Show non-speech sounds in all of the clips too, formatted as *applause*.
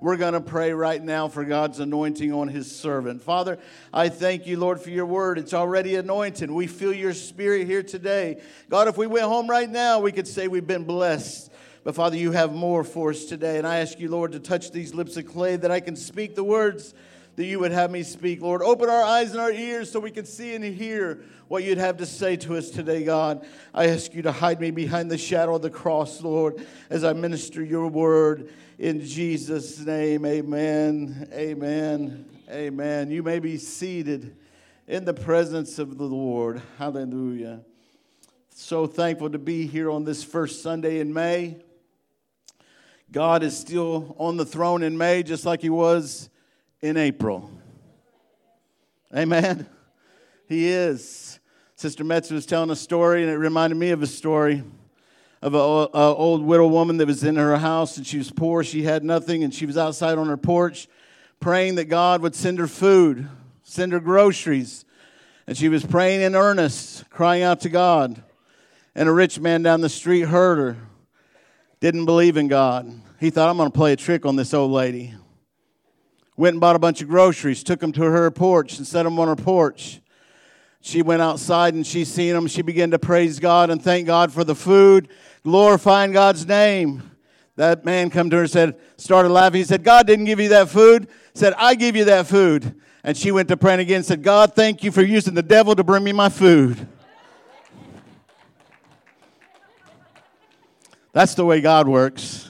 we're going to pray right now for God's anointing on his servant. Father, I thank you, Lord, for your word. It's already anointed. We feel your spirit here today. God, if we went home right now, we could say we've been blessed. But Father, you have more for us today. And I ask you, Lord, to touch these lips of clay that I can speak the words that you would have me speak. Lord, open our eyes and our ears so we can see and hear what you'd have to say to us today, God. I ask you to hide me behind the shadow of the cross, Lord, as I minister your word. In Jesus' name, amen, amen, amen. You may be seated in the presence of the Lord. Hallelujah. So thankful to be here on this first Sunday in May. God is still on the throne in May, just like He was in April. Amen. He is. Sister Metz was telling a story, and it reminded me of a story of an old widow woman that was in her house, and she was poor. She had nothing, and she was outside on her porch praying that God would send her food, send her groceries. And she was praying in earnest, crying out to God. And a rich man down the street heard her, didn't believe in God. He thought, I'm going to play a trick on this old lady went and bought a bunch of groceries, took them to her porch and set them on her porch. She went outside and she seen them. She began to praise God and thank God for the food, glorifying God's name. That man come to her and said, started laughing. He said, God didn't give you that food. Said, I give you that food. And she went to praying again and said, God, thank you for using the devil to bring me my food. That's the way God works.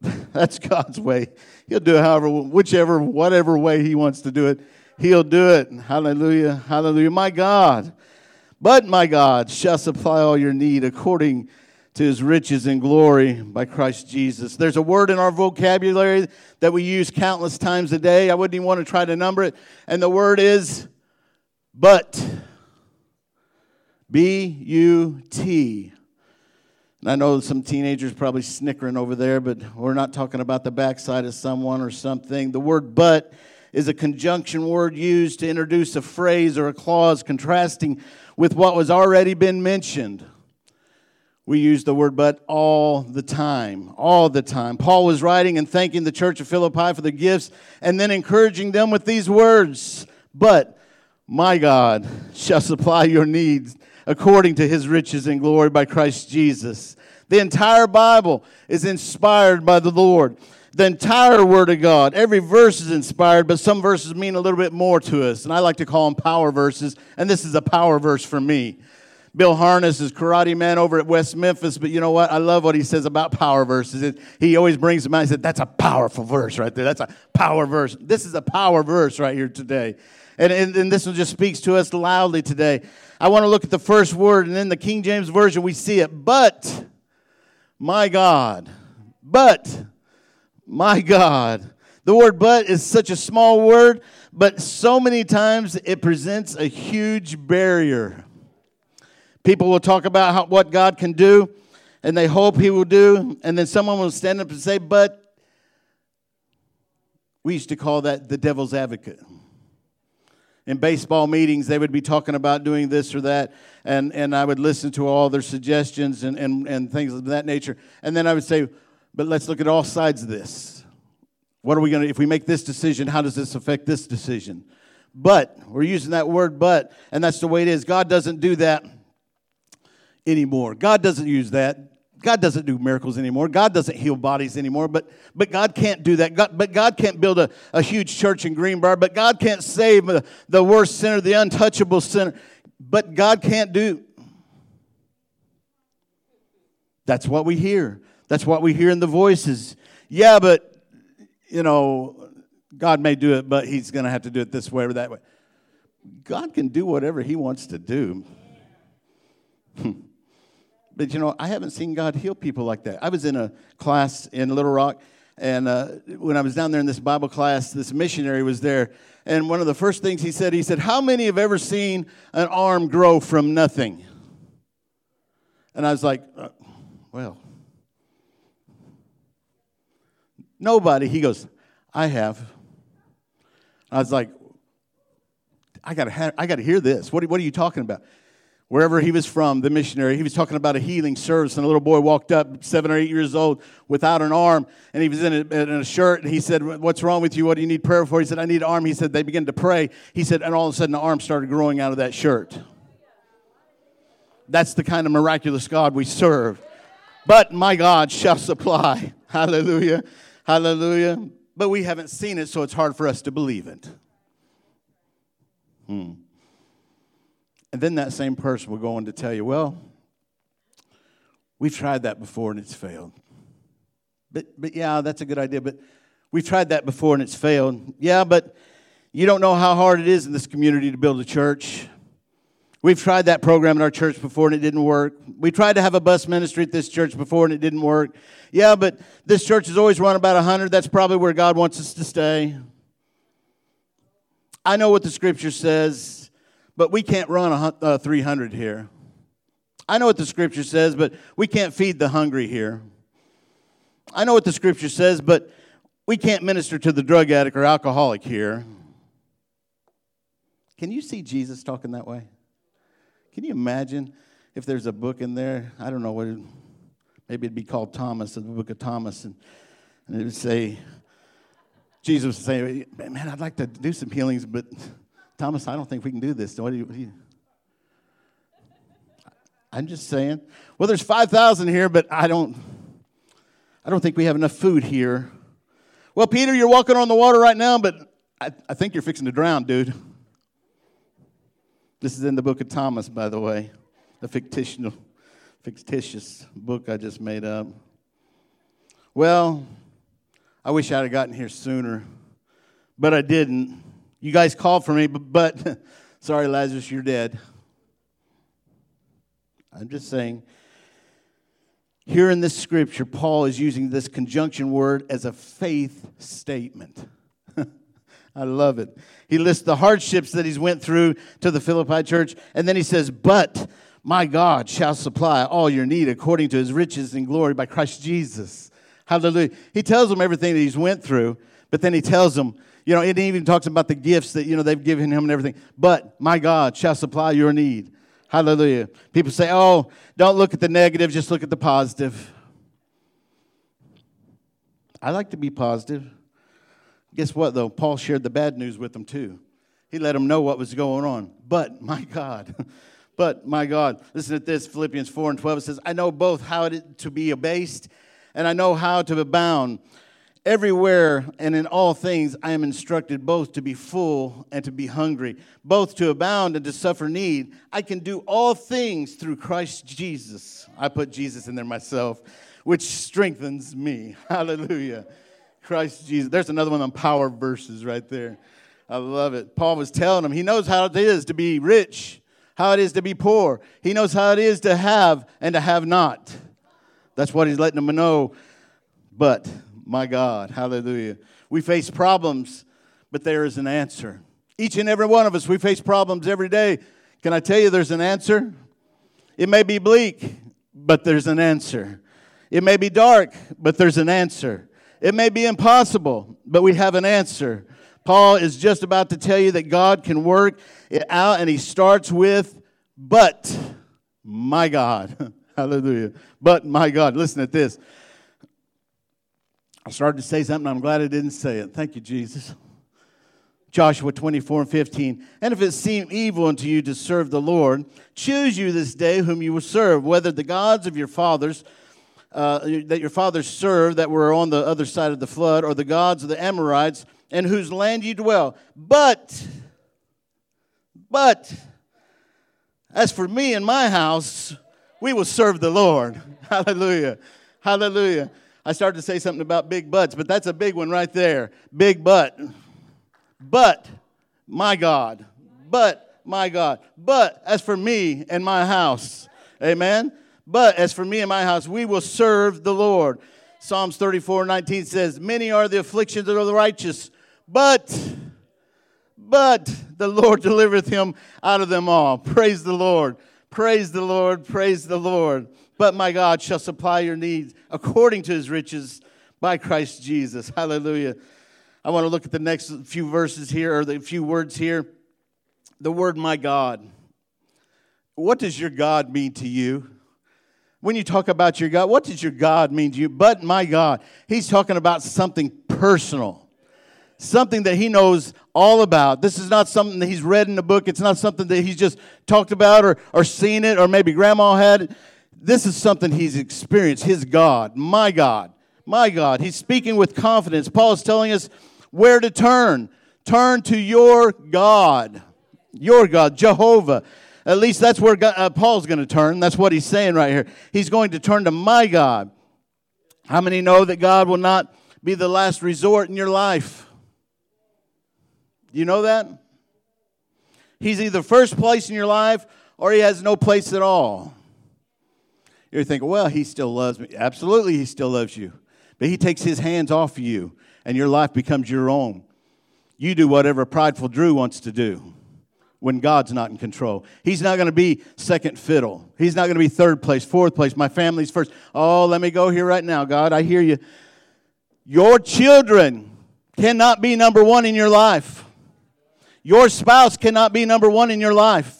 *laughs* That's God's way. He'll do it however, whichever, whatever way He wants to do it. He'll do it. Hallelujah. Hallelujah. My God. But my God shall supply all your need according to his riches and glory by Christ Jesus. There's a word in our vocabulary that we use countless times a day. I wouldn't even want to try to number it. And the word is but. B U T. And I know some teenagers probably snickering over there, but we're not talking about the backside of someone or something. The word but is a conjunction word used to introduce a phrase or a clause contrasting with what was already been mentioned. We use the word but all the time, all the time. Paul was writing and thanking the church of Philippi for the gifts and then encouraging them with these words But my God shall supply your needs according to his riches and glory by Christ Jesus. The entire Bible is inspired by the Lord. The entire Word of God, every verse is inspired, but some verses mean a little bit more to us. And I like to call them power verses, and this is a power verse for me. Bill Harness is karate man over at West Memphis, but you know what? I love what he says about power verses. He always brings them out. He said, That's a powerful verse right there. That's a power verse. This is a power verse right here today. And, and, and this one just speaks to us loudly today. I want to look at the first word, and in the King James Version, we see it. But, my God, but, my God. The word but is such a small word, but so many times it presents a huge barrier. People will talk about how, what God can do, and they hope He will do, and then someone will stand up and say, But we used to call that the devil's advocate in baseball meetings, they would be talking about doing this or that, and, and I would listen to all their suggestions and, and, and things of that nature. And then I would say, but let's look at all sides of this. What are we going to, if we make this decision, how does this affect this decision? But, we're using that word but, and that's the way it is. God doesn't do that anymore. God doesn't use that. God doesn't do miracles anymore. God doesn't heal bodies anymore. But, but God can't do that. God, but God can't build a, a huge church in Greenbrier. But God can't save the, the worst sinner, the untouchable sinner. But God can't do. That's what we hear. That's what we hear in the voices. Yeah, but, you know, God may do it, but He's going to have to do it this way or that way. God can do whatever He wants to do. Hmm. But you know, I haven't seen God heal people like that. I was in a class in Little Rock, and uh, when I was down there in this Bible class, this missionary was there. And one of the first things he said, he said, How many have ever seen an arm grow from nothing? And I was like, uh, Well, nobody. He goes, I have. I was like, I got to I got to hear this. What, what are you talking about? Wherever he was from, the missionary. He was talking about a healing service, and a little boy walked up, seven or eight years old, without an arm, and he was in a, in a, shirt. And he said, "What's wrong with you? What do you need prayer for?" He said, "I need an arm." He said, "They began to pray." He said, and all of a sudden, the arm started growing out of that shirt. That's the kind of miraculous God we serve. But my God shall supply. *laughs* Hallelujah. Hallelujah. But we haven't seen it, so it's hard for us to believe it. Hmm. And then that same person will go on to tell you, well, we've tried that before and it's failed. But, but yeah, that's a good idea. But we've tried that before and it's failed. Yeah, but you don't know how hard it is in this community to build a church. We've tried that program in our church before and it didn't work. We tried to have a bus ministry at this church before and it didn't work. Yeah, but this church has always run about 100. That's probably where God wants us to stay. I know what the scripture says, but we can't run a, uh, 300 here. I know what the scripture says, but we can't feed the hungry here. I know what the scripture says, but we can't minister to the drug addict or alcoholic here. Can you see Jesus talking that way? Can you imagine if there's a book in there? I don't know what, it, maybe it'd be called Thomas, the book of Thomas, and, and it would say, Jesus would say, Man, I'd like to do some healings, but Thomas, I don't think we can do this. What do you? I'm just saying. Well, there's 5,000 here, but I don't, I don't think we have enough food here. Well, Peter, you're walking on the water right now, but I, I think you're fixing to drown, dude. This is in the book of Thomas, by the way, the fictitious, fictitious book I just made up. Well, I wish I'd have gotten here sooner, but I didn't. You guys called for me, but, but *laughs* sorry, Lazarus, you're dead. I'm just saying. Here in this scripture, Paul is using this conjunction word as a faith statement. *laughs* I love it. He lists the hardships that he's went through to the Philippi church, and then he says, "But my God shall supply all your need according to his riches and glory by Christ Jesus." Hallelujah. He tells them everything that he's went through, but then he tells them, you know, it even talks about the gifts that, you know, they've given him and everything. But my God shall supply your need. Hallelujah. People say, oh, don't look at the negative, just look at the positive. I like to be positive. Guess what, though? Paul shared the bad news with them, too. He let them know what was going on. But, my God, *laughs* but, my God, listen to this Philippians 4 and 12. It says, I know both how to be abased and I know how to abound. Everywhere and in all things, I am instructed both to be full and to be hungry, both to abound and to suffer need. I can do all things through Christ Jesus. I put Jesus in there myself, which strengthens me. *laughs* Hallelujah. Christ Jesus. There's another one on power verses right there. I love it. Paul was telling him he knows how it is to be rich, how it is to be poor. He knows how it is to have and to have not. That's what he's letting them know. But, my God, hallelujah. We face problems, but there is an answer. Each and every one of us, we face problems every day. Can I tell you there's an answer? It may be bleak, but there's an answer. It may be dark, but there's an answer. It may be impossible, but we have an answer. Paul is just about to tell you that God can work it out, and he starts with, but my God. *laughs* Hallelujah. But my God, listen at this. I started to say something, I'm glad I didn't say it. Thank you, Jesus. Joshua 24 and 15. And if it seem evil unto you to serve the Lord, choose you this day whom you will serve, whether the gods of your fathers uh, that your fathers served that were on the other side of the flood, or the gods of the Amorites, in whose land you dwell. But, but, as for me and my house, we will serve the Lord. *laughs* Hallelujah. Hallelujah. I started to say something about big butts, but that's a big one right there. Big butt. But, my God. But, my God. But, as for me and my house, amen. But as for me and my house, we will serve the Lord. Psalms 34 19 says, Many are the afflictions of the righteous, but, but the Lord delivereth him out of them all. Praise the Lord. Praise the Lord. Praise the Lord. But my God shall supply your needs according to his riches by Christ Jesus. Hallelujah. I want to look at the next few verses here, or the few words here. The word my God. what does your God mean to you? When you talk about your God, what does your God mean to you? But my God, he's talking about something personal something that he knows all about. This is not something that he's read in the book. It's not something that he's just talked about or, or seen it or maybe grandma had it. This is something he's experienced. His God, my God, my God. He's speaking with confidence. Paul is telling us where to turn. Turn to your God, your God, Jehovah. At least that's where God, uh, Paul's going to turn. That's what he's saying right here. He's going to turn to my God. How many know that God will not be the last resort in your life? You know that? He's either first place in your life or he has no place at all. You're thinking, well, he still loves me. Absolutely, he still loves you. But he takes his hands off of you and your life becomes your own. You do whatever prideful Drew wants to do when God's not in control. He's not going to be second fiddle. He's not going to be third place, fourth place. My family's first. Oh, let me go here right now, God. I hear you. Your children cannot be number one in your life. Your spouse cannot be number one in your life.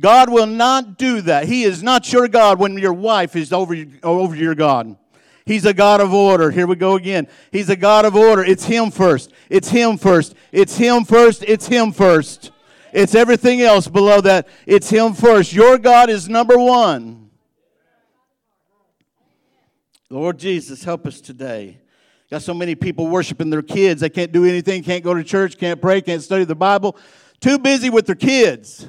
God will not do that. He is not your God when your wife is over, over your God. He's a God of order. Here we go again. He's a God of order. It's Him first. It's Him first. It's Him first. It's Him first. It's everything else below that. It's Him first. Your God is number one. Lord Jesus, help us today. Got so many people worshiping their kids. They can't do anything, can't go to church, can't pray, can't study the Bible. Too busy with their kids.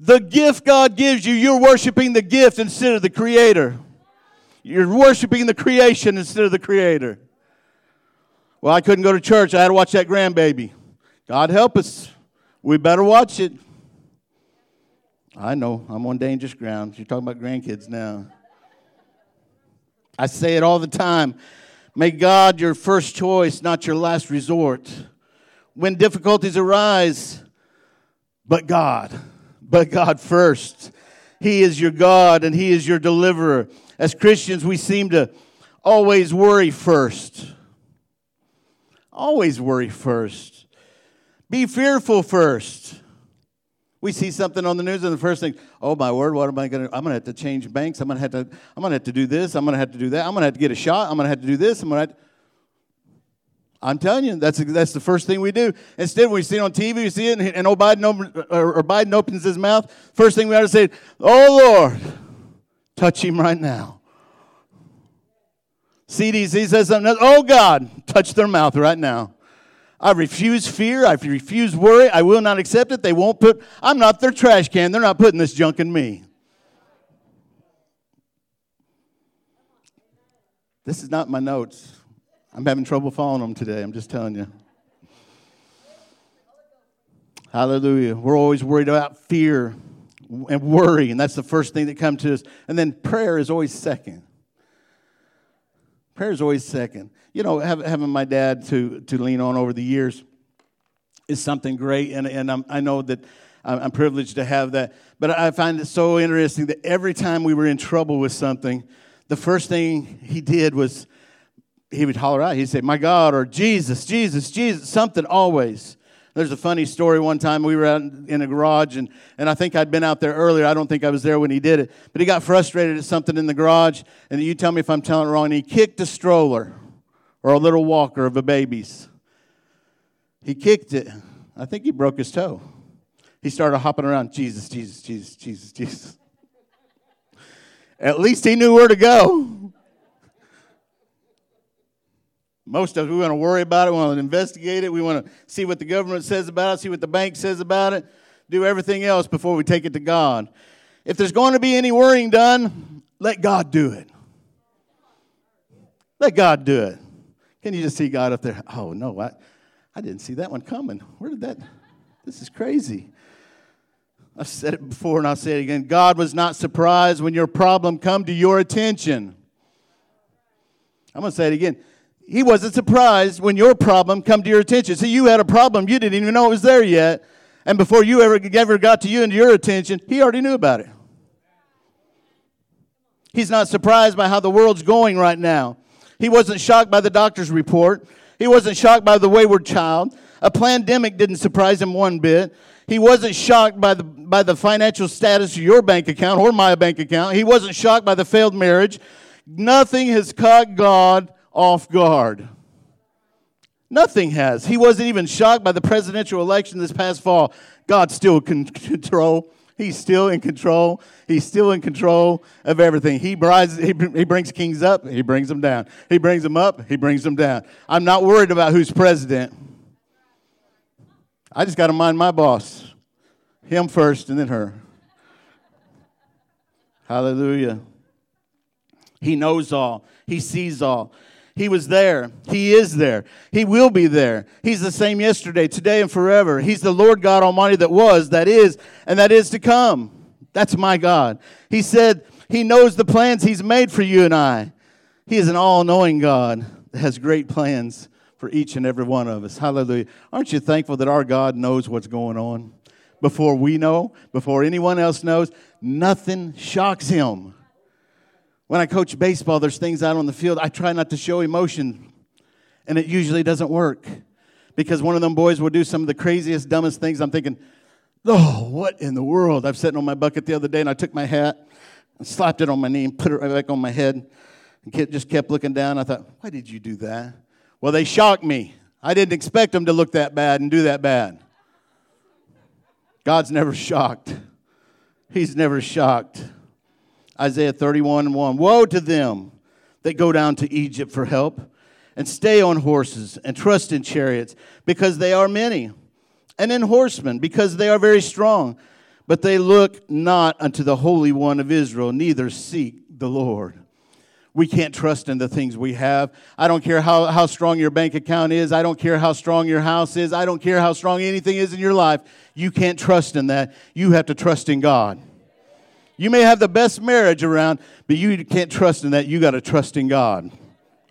The gift God gives you, you're worshiping the gift instead of the Creator. You're worshiping the creation instead of the Creator. Well, I couldn't go to church. I had to watch that grandbaby. God help us. We better watch it. I know, I'm on dangerous ground. You're talking about grandkids now. I say it all the time. Make God your first choice, not your last resort. When difficulties arise, but God, but God first. He is your God and He is your deliverer. As Christians, we seem to always worry first. Always worry first. Be fearful first. We see something on the news, and the first thing, oh my word, what am I going to? I'm going to have to change banks. I'm going to have to. I'm going to have to do this. I'm going to have to do that. I'm going to have to get a shot. I'm going to have to do this. I'm going to. I'm telling you, that's that's the first thing we do. Instead, we see it on TV, we see it, and, oh, Biden, open, or, or Biden opens his mouth. First thing we ought to say, "Oh Lord, touch him right now." CDC says something. Else, oh God, touch their mouth right now. I refuse fear. I refuse worry. I will not accept it. They won't put, I'm not their trash can. They're not putting this junk in me. This is not my notes. I'm having trouble following them today. I'm just telling you. Hallelujah. We're always worried about fear and worry, and that's the first thing that comes to us. And then prayer is always second. Prayer is always second. You know, having my dad to, to lean on over the years is something great, and, and I'm, i know that I'm privileged to have that. But I find it so interesting that every time we were in trouble with something, the first thing he did was he would holler out. He'd say, My God, or Jesus, Jesus, Jesus, something always. There's a funny story one time we were out in a garage, and, and I think I'd been out there earlier. I don't think I was there when he did it. But he got frustrated at something in the garage, and you tell me if I'm telling it wrong. He kicked a stroller or a little walker of a baby's. He kicked it. I think he broke his toe. He started hopping around Jesus, Jesus, Jesus, Jesus, Jesus. *laughs* At least he knew where to go. Most of us, we want to worry about it. We want to investigate it. We want to see what the government says about it, see what the bank says about it, do everything else before we take it to God. If there's going to be any worrying done, let God do it. Let God do it. Can you just see God up there? Oh, no, I, I didn't see that one coming. Where did that? This is crazy. I've said it before and I'll say it again. God was not surprised when your problem come to your attention. I'm going to say it again he wasn't surprised when your problem come to your attention. See, you had a problem, you didn't even know it was there yet. And before you ever, ever got to you and your attention, he already knew about it. He's not surprised by how the world's going right now. He wasn't shocked by the doctor's report. He wasn't shocked by the wayward child. A pandemic didn't surprise him one bit. He wasn't shocked by the, by the financial status of your bank account or my bank account. He wasn't shocked by the failed marriage. Nothing has caught God off guard. Nothing has. He wasn't even shocked by the presidential election this past fall. God's still in control. He's still in control. He's still in control of everything. He, brings, he, he brings kings up, he brings them down. He brings them up, he brings them down. I'm not worried about who's president. I just got to mind my boss. Him first and then her. Hallelujah. He knows all, He sees all. He was there. He is there. He will be there. He's the same yesterday, today, and forever. He's the Lord God Almighty that was, that is, and that is to come. That's my God. He said He knows the plans He's made for you and I. He is an all knowing God that has great plans for each and every one of us. Hallelujah. Aren't you thankful that our God knows what's going on? Before we know, before anyone else knows, nothing shocks Him. When I coach baseball, there's things out on the field. I try not to show emotion, and it usually doesn't work because one of them boys will do some of the craziest, dumbest things. I'm thinking, oh, what in the world? I was sitting on my bucket the other day, and I took my hat and slapped it on my knee and put it right back on my head and just kept looking down. I thought, why did you do that? Well, they shocked me. I didn't expect them to look that bad and do that bad. God's never shocked. He's never shocked. Isaiah 31 and 1. Woe to them that go down to Egypt for help and stay on horses and trust in chariots because they are many, and in horsemen because they are very strong. But they look not unto the Holy One of Israel, neither seek the Lord. We can't trust in the things we have. I don't care how, how strong your bank account is. I don't care how strong your house is. I don't care how strong anything is in your life. You can't trust in that. You have to trust in God. You may have the best marriage around, but you can't trust in that. You got to trust in God.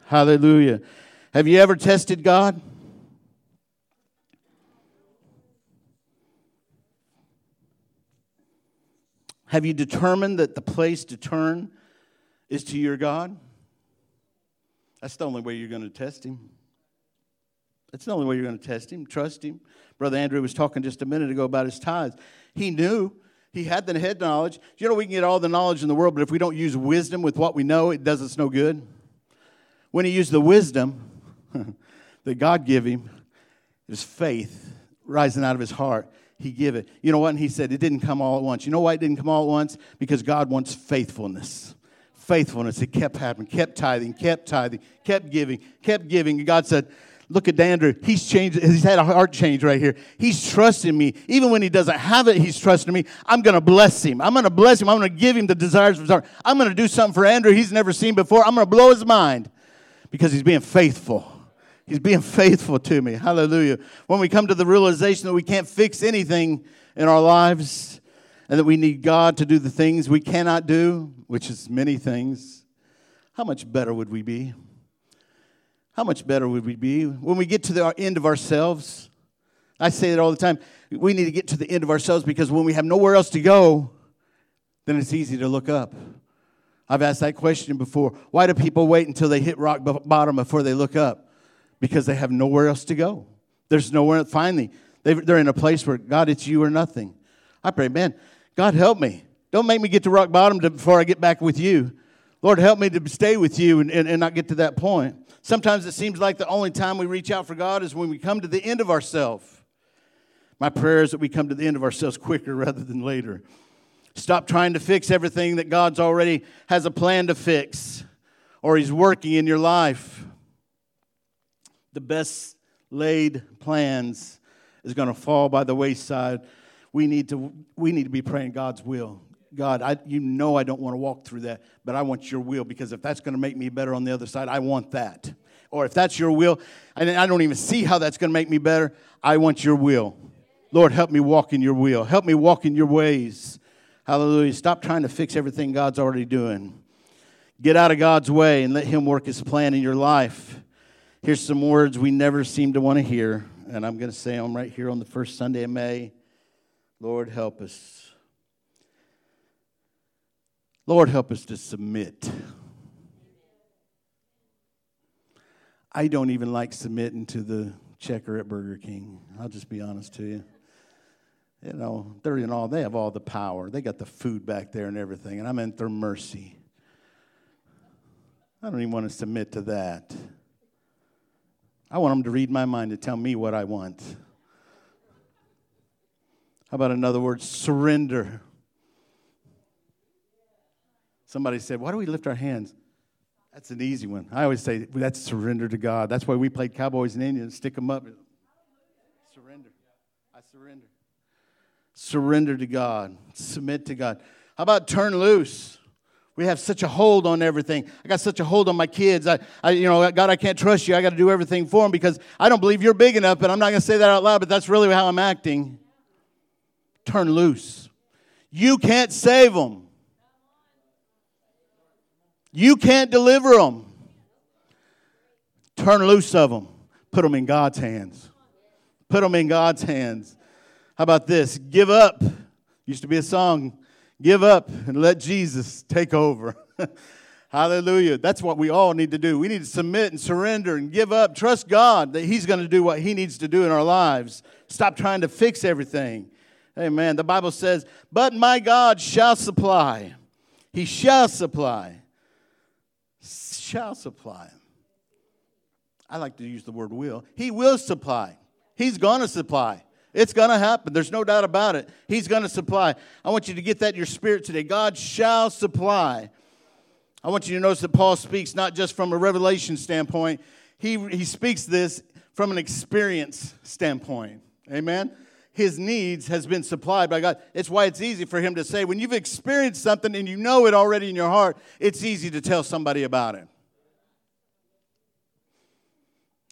Hallelujah. Have you ever tested God? Have you determined that the place to turn is to your God? That's the only way you're going to test Him. That's the only way you're going to test Him. Trust Him. Brother Andrew was talking just a minute ago about his tithes. He knew he had the head knowledge. You know, we can get all the knowledge in the world, but if we don't use wisdom with what we know, it does us no good. When he used the wisdom *laughs* that God gave him, his faith rising out of his heart, he give it. You know what? And he said it didn't come all at once. You know why it didn't come all at once? Because God wants faithfulness. Faithfulness. It kept happening, kept tithing, kept tithing, kept giving, kept giving. And God said, Look at Andrew. He's changed. He's had a heart change right here. He's trusting me. Even when he doesn't have it, he's trusting me. I'm going to bless him. I'm going to bless him. I'm going to give him the desires of his heart. I'm going to do something for Andrew he's never seen before. I'm going to blow his mind because he's being faithful. He's being faithful to me. Hallelujah. When we come to the realization that we can't fix anything in our lives and that we need God to do the things we cannot do, which is many things, how much better would we be? How much better would we be when we get to the end of ourselves? I say that all the time. We need to get to the end of ourselves because when we have nowhere else to go, then it's easy to look up. I've asked that question before. Why do people wait until they hit rock bottom before they look up? Because they have nowhere else to go. There's nowhere, finally, they're in a place where, God, it's you or nothing. I pray, man, God, help me. Don't make me get to rock bottom before I get back with you. Lord, help me to stay with you and, and, and not get to that point. Sometimes it seems like the only time we reach out for God is when we come to the end of ourselves. My prayer is that we come to the end of ourselves quicker *laughs* rather than later. Stop trying to fix everything that God's already has a plan to fix or He's working in your life. The best laid plans is going to fall by the wayside. We need to, we need to be praying God's will. God, I, you know I don't want to walk through that, but I want your will because if that's going to make me better on the other side, I want that. Or if that's your will, and I don't even see how that's going to make me better, I want your will. Lord, help me walk in your will. Help me walk in your ways. Hallelujah. Stop trying to fix everything God's already doing. Get out of God's way and let Him work His plan in your life. Here's some words we never seem to want to hear, and I'm going to say them right here on the first Sunday of May. Lord, help us. Lord, help us to submit. I don't even like submitting to the checker at Burger King. I'll just be honest to you. you know, they're in all, they have all the power. They got the food back there and everything, and I'm in their mercy. I don't even want to submit to that. I want them to read my mind to tell me what I want. How about another word? Surrender. Somebody said, Why do we lift our hands? That's an easy one. I always say that's surrender to God. That's why we played Cowboys and Indians, stick them up. Surrender. I surrender. Surrender to God. Submit to God. How about turn loose? We have such a hold on everything. I got such a hold on my kids. I, I you know, God, I can't trust you. I got to do everything for them because I don't believe you're big enough. But I'm not going to say that out loud. But that's really how I'm acting. Turn loose. You can't save them. You can't deliver them. Turn loose of them. Put them in God's hands. Put them in God's hands. How about this? Give up. Used to be a song. Give up and let Jesus take over. *laughs* Hallelujah. That's what we all need to do. We need to submit and surrender and give up. Trust God that He's going to do what He needs to do in our lives. Stop trying to fix everything. Amen. The Bible says, But my God shall supply. He shall supply shall supply. I like to use the word will. He will supply. He's going to supply. It's going to happen. There's no doubt about it. He's going to supply. I want you to get that in your spirit today. God shall supply. I want you to notice that Paul speaks not just from a revelation standpoint, he, he speaks this from an experience standpoint. Amen? His needs has been supplied by God. It's why it's easy for him to say, when you've experienced something and you know it already in your heart, it's easy to tell somebody about it.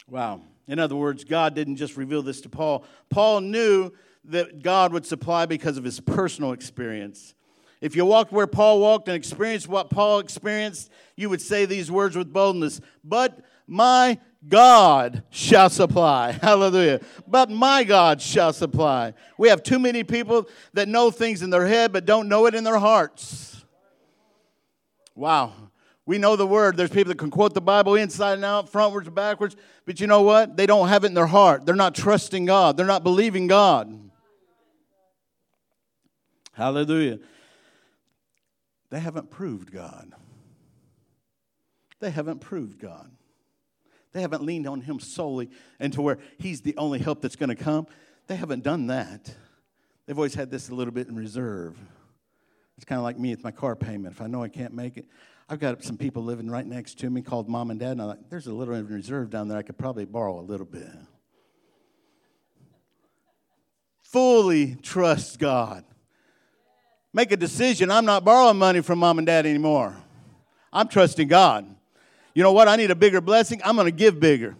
Wow. In other words, God didn't just reveal this to Paul. Paul knew that God would supply because of his personal experience. If you walked where Paul walked and experienced what Paul experienced, you would say these words with boldness But my God shall supply. *laughs* Hallelujah. But my God shall supply. We have too many people that know things in their head but don't know it in their hearts. Wow. We know the word. There's people that can quote the Bible inside and out, frontwards backwards, but you know what? They don't have it in their heart. They're not trusting God, they're not believing God. Hallelujah. They haven't proved God. They haven't proved God. They haven't leaned on Him solely and to where He's the only help that's going to come. They haven't done that. They've always had this a little bit in reserve. It's kind of like me with my car payment. If I know I can't make it, I've got some people living right next to me called mom and dad, and I'm like, there's a little reserve down there. I could probably borrow a little bit. Fully trust God. Make a decision. I'm not borrowing money from mom and dad anymore. I'm trusting God. You know what? I need a bigger blessing. I'm going to give bigger.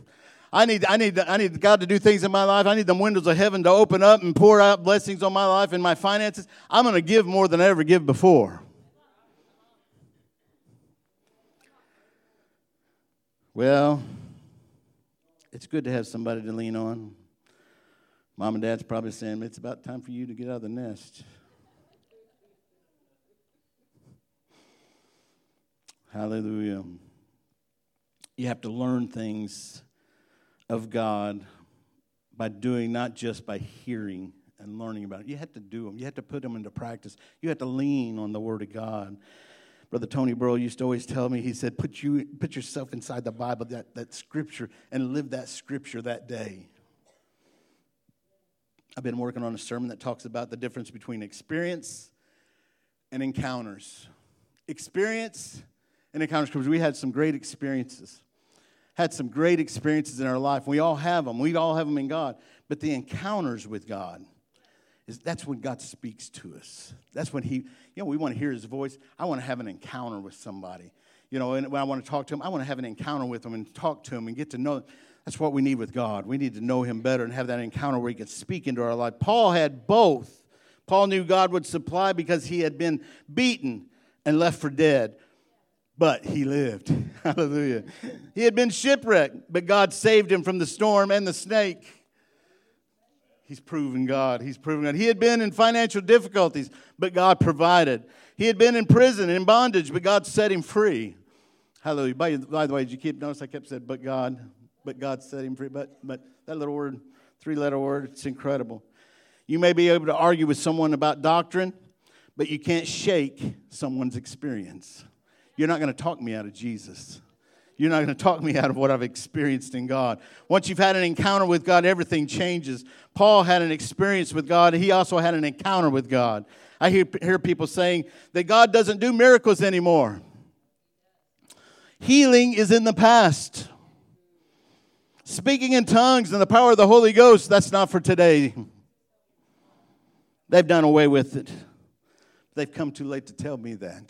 I need, I, need, I need God to do things in my life. I need the windows of heaven to open up and pour out blessings on my life and my finances. I'm going to give more than I ever give before. Well, it's good to have somebody to lean on. Mom and dad's probably saying, It's about time for you to get out of the nest. Hallelujah. You have to learn things of God by doing, not just by hearing and learning about it. You have to do them, you have to put them into practice. You have to lean on the Word of God. Brother Tony Burrow used to always tell me, he said, put, you, put yourself inside the Bible, that, that scripture, and live that scripture that day. I've been working on a sermon that talks about the difference between experience and encounters. Experience and encounters, because we had some great experiences. Had some great experiences in our life. We all have them. We all have them in God. But the encounters with God, is that's when God speaks to us. That's when He, you know, we want to hear His voice. I want to have an encounter with somebody. You know, and when I want to talk to Him, I want to have an encounter with Him and talk to Him and get to know. That's what we need with God. We need to know Him better and have that encounter where He can speak into our life. Paul had both. Paul knew God would supply because he had been beaten and left for dead, but he lived. *laughs* Hallelujah. He had been shipwrecked, but God saved him from the storm and the snake. He's proven God. He's proven God. He had been in financial difficulties, but God provided. He had been in prison, and in bondage, but God set him free. Hallelujah. By, by the way, did you keep notice I kept saying, but God, but God set him free. But but that little word, three letter word, it's incredible. You may be able to argue with someone about doctrine, but you can't shake someone's experience. You're not going to talk me out of Jesus. You're not going to talk me out of what I've experienced in God. Once you've had an encounter with God, everything changes. Paul had an experience with God, he also had an encounter with God. I hear, hear people saying that God doesn't do miracles anymore. Healing is in the past. Speaking in tongues and the power of the Holy Ghost, that's not for today. They've done away with it. They've come too late to tell me that.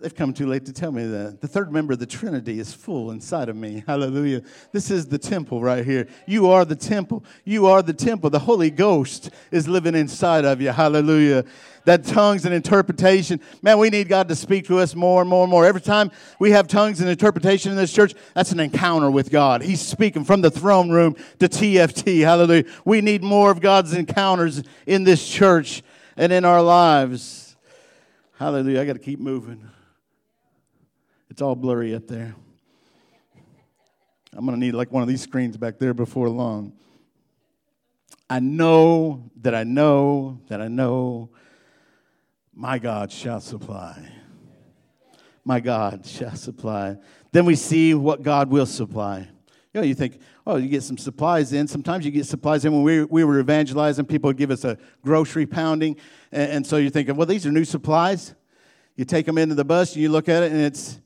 They've come too late to tell me that. The third member of the Trinity is full inside of me. Hallelujah. This is the temple right here. You are the temple. You are the temple. The Holy Ghost is living inside of you. Hallelujah. That tongues and interpretation, man, we need God to speak to us more and more and more. Every time we have tongues and interpretation in this church, that's an encounter with God. He's speaking from the throne room to TFT. Hallelujah. We need more of God's encounters in this church and in our lives. Hallelujah. I got to keep moving. It's all blurry up there. I'm going to need like one of these screens back there before long. I know that I know that I know my God shall supply. My God shall supply. Then we see what God will supply. You know, you think, oh, you get some supplies in. Sometimes you get supplies in. When we, we were evangelizing, people would give us a grocery pounding. And, and so you're thinking, well, these are new supplies. You take them into the bus and you look at it, and it's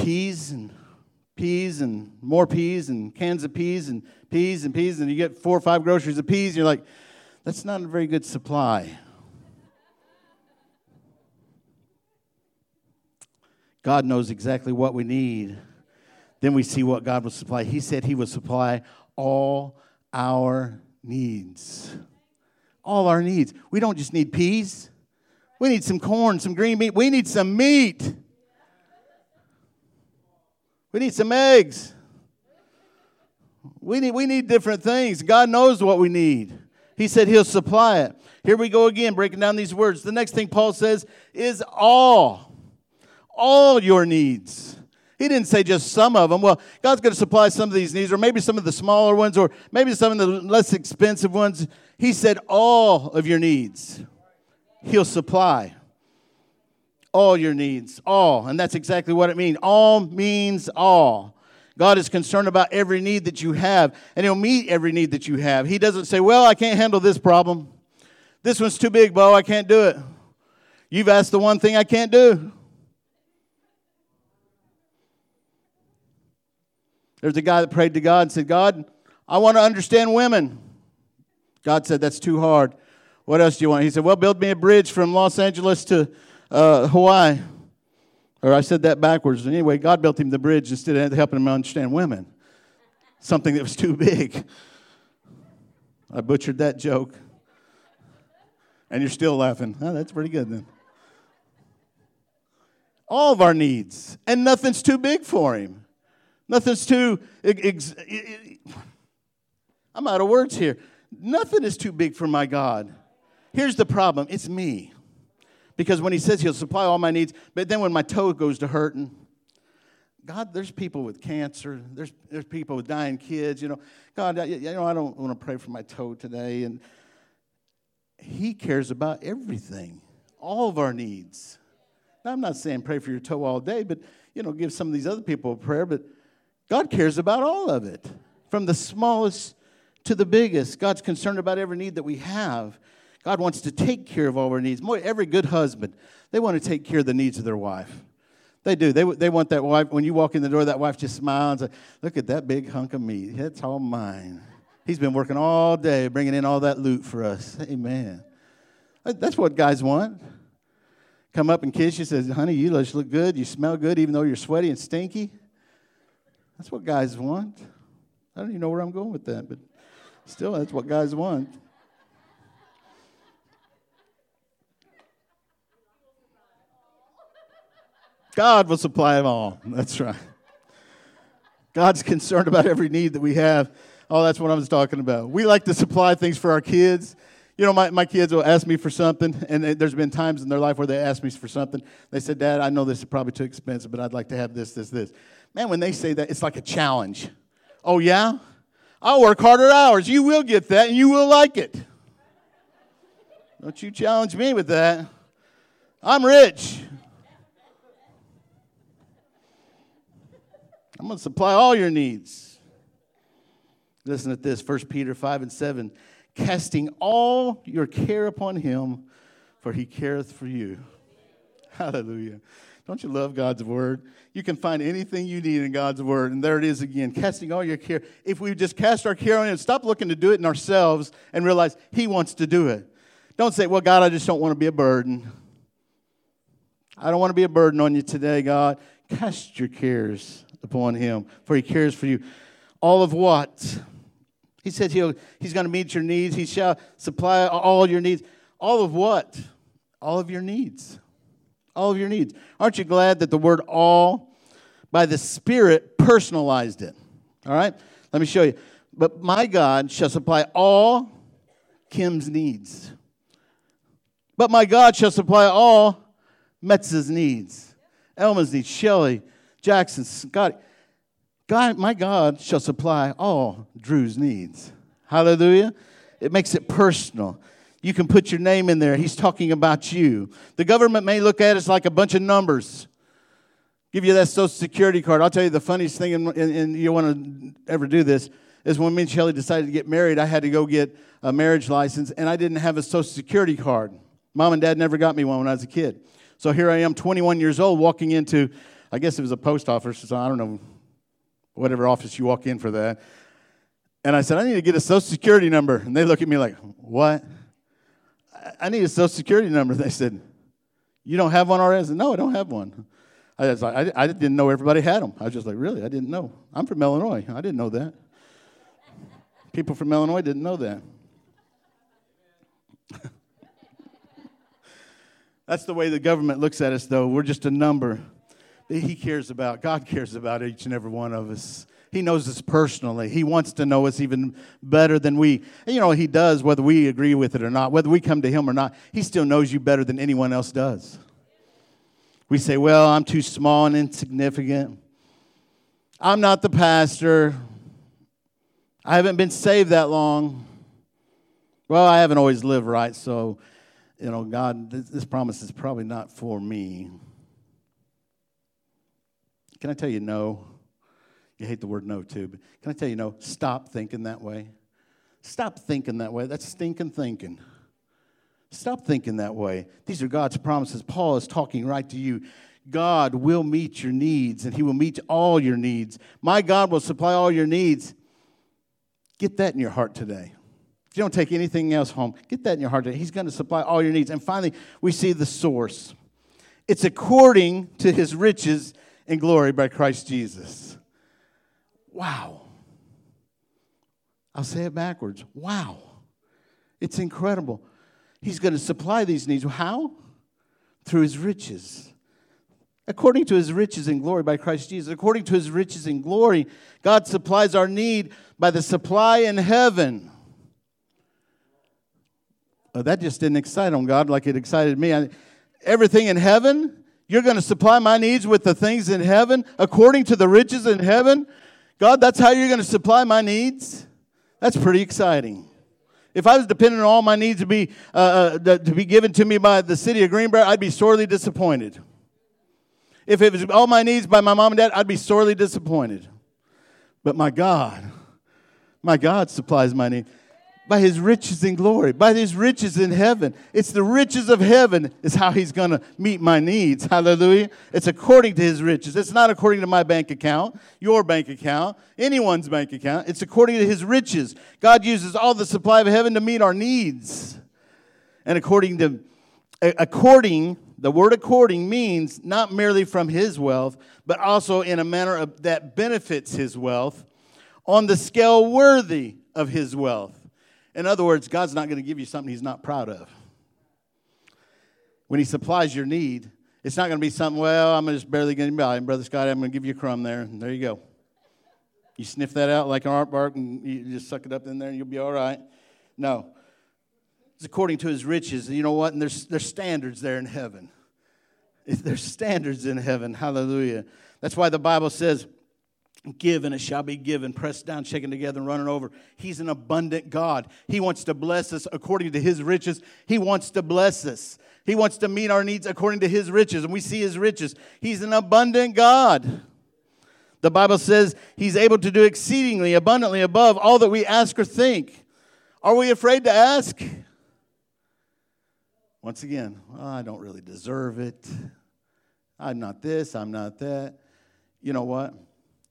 peas and peas and more peas and cans of peas and peas and peas, and you get four or five groceries of peas, and you're like, that's not a very good supply. God knows exactly what we need. Then we see what God will supply. He said He will supply all our needs. All our needs. We don't just need peas, we need some corn, some green meat, we need some meat. We need some eggs. We need, we need different things. God knows what we need. He said He'll supply it. Here we go again, breaking down these words. The next thing Paul says is all, all your needs. He didn't say just some of them. Well, God's going to supply some of these needs, or maybe some of the smaller ones, or maybe some of the less expensive ones. He said all of your needs, He'll supply all your needs. All. And that's exactly what it means. All means all. God is concerned about every need that you have, and He'll meet every need that you have. He doesn't say, Well, I can't handle this problem. This one's too big, Bo. I can't do it. You've asked the one thing I can't do. There's a guy that prayed to God and said, God, I want to understand women. God said, That's too hard. What else do you want? He said, Well, build me a bridge from Los Angeles to uh, Hawaii. Or I said that backwards. Anyway, God built him the bridge instead of helping him understand women. Something that was too big. I butchered that joke. And you're still laughing. Oh, that's pretty good then. All of our needs. And nothing's too big for him. Nothing's too. Ex- I'm out of words here. Nothing is too big for my God. Here's the problem it's me. Because when he says he'll supply all my needs, but then when my toe goes to hurting, God, there's people with cancer. There's, there's people with dying kids. You know, God, you know, I don't want to pray for my toe today. And He cares about everything, all of our needs. Now, I'm not saying pray for your toe all day, but, you know, give some of these other people a prayer. But God cares about all of it, from the smallest to the biggest. God's concerned about every need that we have. God wants to take care of all our needs. Every good husband, they want to take care of the needs of their wife. They do. They, they want that wife, when you walk in the door, that wife just smiles Look at that big hunk of meat. That's all mine. He's been working all day bringing in all that loot for us. Amen. That's what guys want. Come up and kiss you, says, Honey, you just look good. You smell good, even though you're sweaty and stinky. That's what guys want. I don't even know where I'm going with that, but still, that's what guys want. God will supply them all. That's right. God's concerned about every need that we have. Oh, that's what I was talking about. We like to supply things for our kids. You know, my, my kids will ask me for something, and there's been times in their life where they ask me for something. They said, Dad, I know this is probably too expensive, but I'd like to have this, this, this. Man, when they say that, it's like a challenge. Oh, yeah? I'll work harder hours. You will get that, and you will like it. Don't you challenge me with that. I'm rich. I'm going to supply all your needs. Listen to this 1 Peter 5 and 7. Casting all your care upon him, for he careth for you. *laughs* Hallelujah. Don't you love God's word? You can find anything you need in God's word, and there it is again, casting all your care. If we just cast our care on Him, stop looking to do it in ourselves and realize He wants to do it. Don't say, Well, God, I just don't want to be a burden. I don't want to be a burden on you today, God. Cast your cares upon Him, for He cares for you. All of what? He said he'll, He's going to meet your needs, He shall supply all your needs. All of what? All of your needs all of your needs. Aren't you glad that the word all by the Spirit personalized it? All right? Let me show you. But my God shall supply all Kim's needs. But my God shall supply all Metz's needs, Elma's needs, Shelly, Jackson, Scott. God, my God shall supply all Drew's needs. Hallelujah. It makes it personal. You can put your name in there. He's talking about you. The government may look at us like a bunch of numbers. Give you that social security card. I'll tell you the funniest thing, and, and you want to ever do this, is when me and Shelly decided to get married, I had to go get a marriage license, and I didn't have a social security card. Mom and dad never got me one when I was a kid. So here I am, 21 years old, walking into, I guess it was a post office, so I don't know, whatever office you walk in for that. And I said, I need to get a social security number. And they look at me like, what? I need a social security number. *laughs* They said, You don't have one already? I said, No, I don't have one. I, was like, I, I didn't know everybody had them. I was just like, Really? I didn't know. I'm from Illinois. I didn't know that. *laughs* People from Illinois didn't know that. *laughs* That's the way the government looks at us, though. We're just a number He cares about. God cares about each and every one of us. He knows us personally. He wants to know us even better than we. You know, He does, whether we agree with it or not, whether we come to Him or not. He still knows you better than anyone else does. We say, well, I'm too small and insignificant. I'm not the pastor. I haven't been saved that long. Well, I haven't always lived right, so, you know, God, this, this promise is probably not for me. Can I tell you no? You hate the word no too, but can I tell you no? Stop thinking that way. Stop thinking that way. That's stinking thinking. Stop thinking that way. These are God's promises. Paul is talking right to you. God will meet your needs and he will meet all your needs. My God will supply all your needs. Get that in your heart today. If you don't take anything else home, get that in your heart today. He's going to supply all your needs. And finally, we see the source. It's according to his riches and glory by Christ Jesus. Wow. I'll say it backwards. Wow. It's incredible. He's going to supply these needs. How? Through his riches. According to his riches and glory by Christ Jesus. According to his riches and glory, God supplies our need by the supply in heaven. Oh, that just didn't excite on God like it excited me. I, everything in heaven, you're going to supply my needs with the things in heaven according to the riches in heaven. God, that's how you're going to supply my needs? That's pretty exciting. If I was dependent on all my needs to be, uh, uh to be given to me by the city of Greenbrier, I'd be sorely disappointed. If it was all my needs by my mom and dad, I'd be sorely disappointed. But my God, my God supplies my need by his riches in glory, by his riches in heaven. It's the riches of heaven is how he's going to meet my needs. Hallelujah. It's according to his riches. It's not according to my bank account, your bank account, anyone's bank account. It's according to his riches. God uses all the supply of heaven to meet our needs. And according to according the word according means not merely from his wealth, but also in a manner of, that benefits his wealth on the scale worthy of his wealth. In other words, God's not going to give you something He's not proud of. When He supplies your need, it's not going to be something, well, I'm just barely getting by. And Brother Scott, I'm going to give you a crumb there. And there you go. You sniff that out like an art bark and you just suck it up in there and you'll be all right. No. It's according to his riches. You know what? And there's, there's standards there in heaven. There's standards in heaven. Hallelujah. That's why the Bible says Give and it shall be given, pressed down, shaken together, and running over. He's an abundant God. He wants to bless us according to his riches. He wants to bless us. He wants to meet our needs according to his riches, and we see his riches. He's an abundant God. The Bible says he's able to do exceedingly abundantly above all that we ask or think. Are we afraid to ask? Once again, I don't really deserve it. I'm not this, I'm not that. You know what?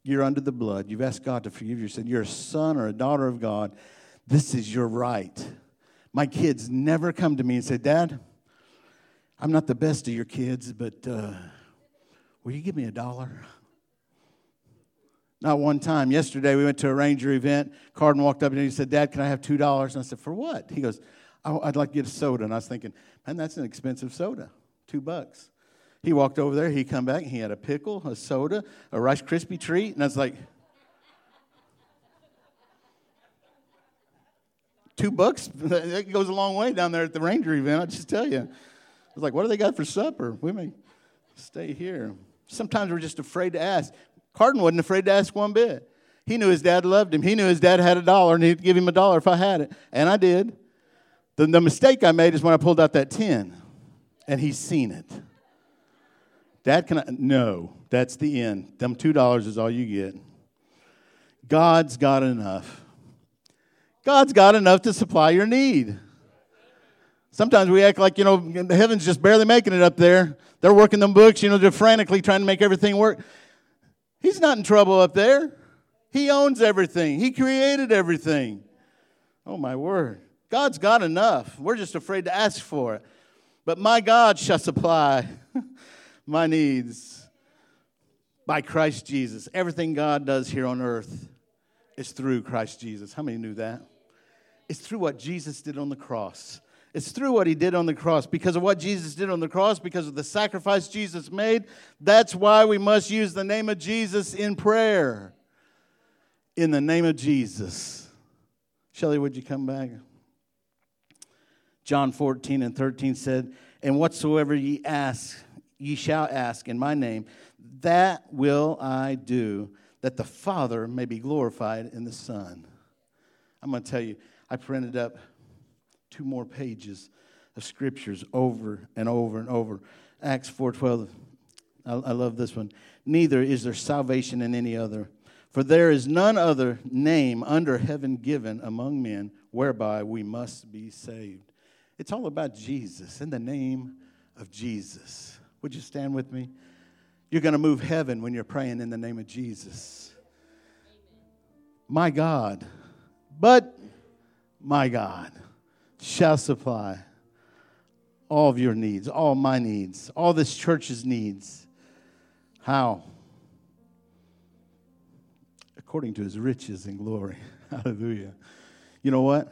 You're under the blood. You've asked God to forgive you. Said you're a son or a daughter of God. This is your right. My kids never come to me and say, Dad, I'm not the best of your kids, but uh, will you give me a dollar? Not one time. Yesterday we went to a ranger event. Carden walked up and he said, Dad, can I have $2? And I said, For what? He goes, I'd like to get a soda. And I was thinking, man, that's an expensive soda. Two bucks. He walked over there, he come back, he had a pickle, a soda, a Rice Krispie treat, and I was like, two bucks? *laughs* That goes a long way down there at the Ranger event, I just tell you. I was like, what do they got for supper? We may stay here. Sometimes we're just afraid to ask. Carden wasn't afraid to ask one bit. He knew his dad loved him. He knew his dad had a dollar and he'd give him a dollar if I had it. And I did. The, the mistake I made is when I pulled out that 10 and he's seen it. Dad, can I? No, that's the end. Them $2 is all you get. God's got enough. God's got enough to supply your need. Sometimes we act like, you know, heaven's just barely making it up there. They're working them books, you know, they're frantically trying to make everything work. He's not in trouble up there. He owns everything, He created everything. Oh, my word. God's got enough. We're just afraid to ask for it. But my God shall supply *laughs* my needs by Christ Jesus. Everything God does here on earth is through Christ Jesus. How many knew that? It's through what Jesus did on the cross. It's through what he did on the cross. Because of what Jesus did on the cross, because of the sacrifice Jesus made, that's why we must use the name of Jesus in prayer. In the name of Jesus. Shelly, would you come back? John 14 and 13 said, And whatsoever ye ask, ye shall ask in my name, that will I do, that the Father may be glorified in the Son. I'm going to tell you, I printed up two more pages of scriptures over and over and over. Acts 4:12. I, I love this one. Neither is there salvation in any other, for there is none other name under heaven given among men whereby we must be saved. It's all about Jesus, in the name of Jesus. Would you stand with me? You're going to move heaven when you're praying in the name of Jesus. My God, but my God shall supply all of your needs, all my needs, all this church's needs. How? According to his riches and glory. *laughs* Hallelujah. You know what?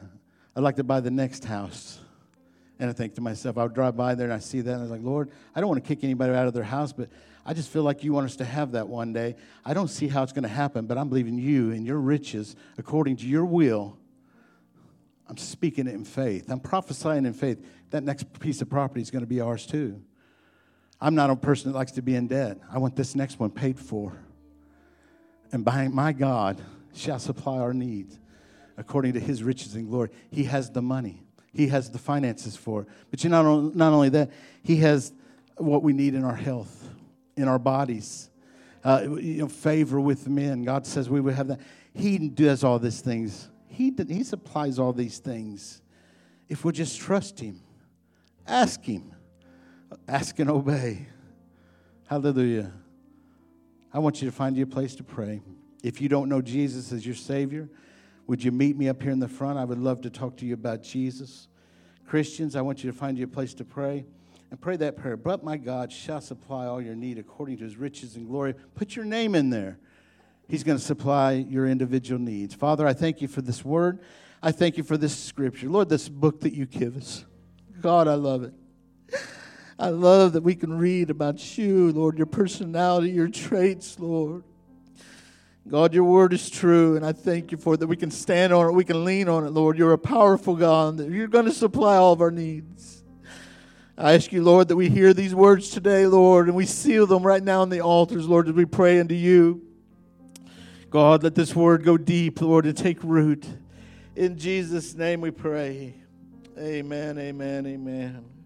I'd like to buy the next house. And I think to myself, I would drive by there and I see that, and I was like, Lord, I don't want to kick anybody out of their house, but I just feel like you want us to have that one day. I don't see how it's going to happen, but I'm believing you and your riches according to your will. I'm speaking it in faith. I'm prophesying in faith. That next piece of property is going to be ours too. I'm not a person that likes to be in debt. I want this next one paid for. And by my God shall supply our needs according to his riches and glory. He has the money. He has the finances for. But you know, not, not only that, He has what we need in our health, in our bodies. Uh, you know, favor with men. God says we would have that. He does all these things. He, he supplies all these things. If we'll just trust Him, ask Him, ask and obey. Hallelujah. I want you to find you a place to pray. If you don't know Jesus as your Savior, would you meet me up here in the front? I would love to talk to you about Jesus. Christians, I want you to find you a place to pray and pray that prayer. But my God shall supply all your need according to his riches and glory. Put your name in there. He's going to supply your individual needs. Father, I thank you for this word. I thank you for this scripture. Lord, this book that you give us. God, I love it. I love that we can read about you, Lord, your personality, your traits, Lord. God, your word is true, and I thank you for it, that we can stand on it, we can lean on it, Lord. You're a powerful God, that you're going to supply all of our needs. I ask you, Lord, that we hear these words today, Lord, and we seal them right now on the altars, Lord, as we pray unto you. God, let this word go deep, Lord, and take root. In Jesus' name we pray. Amen, amen, amen.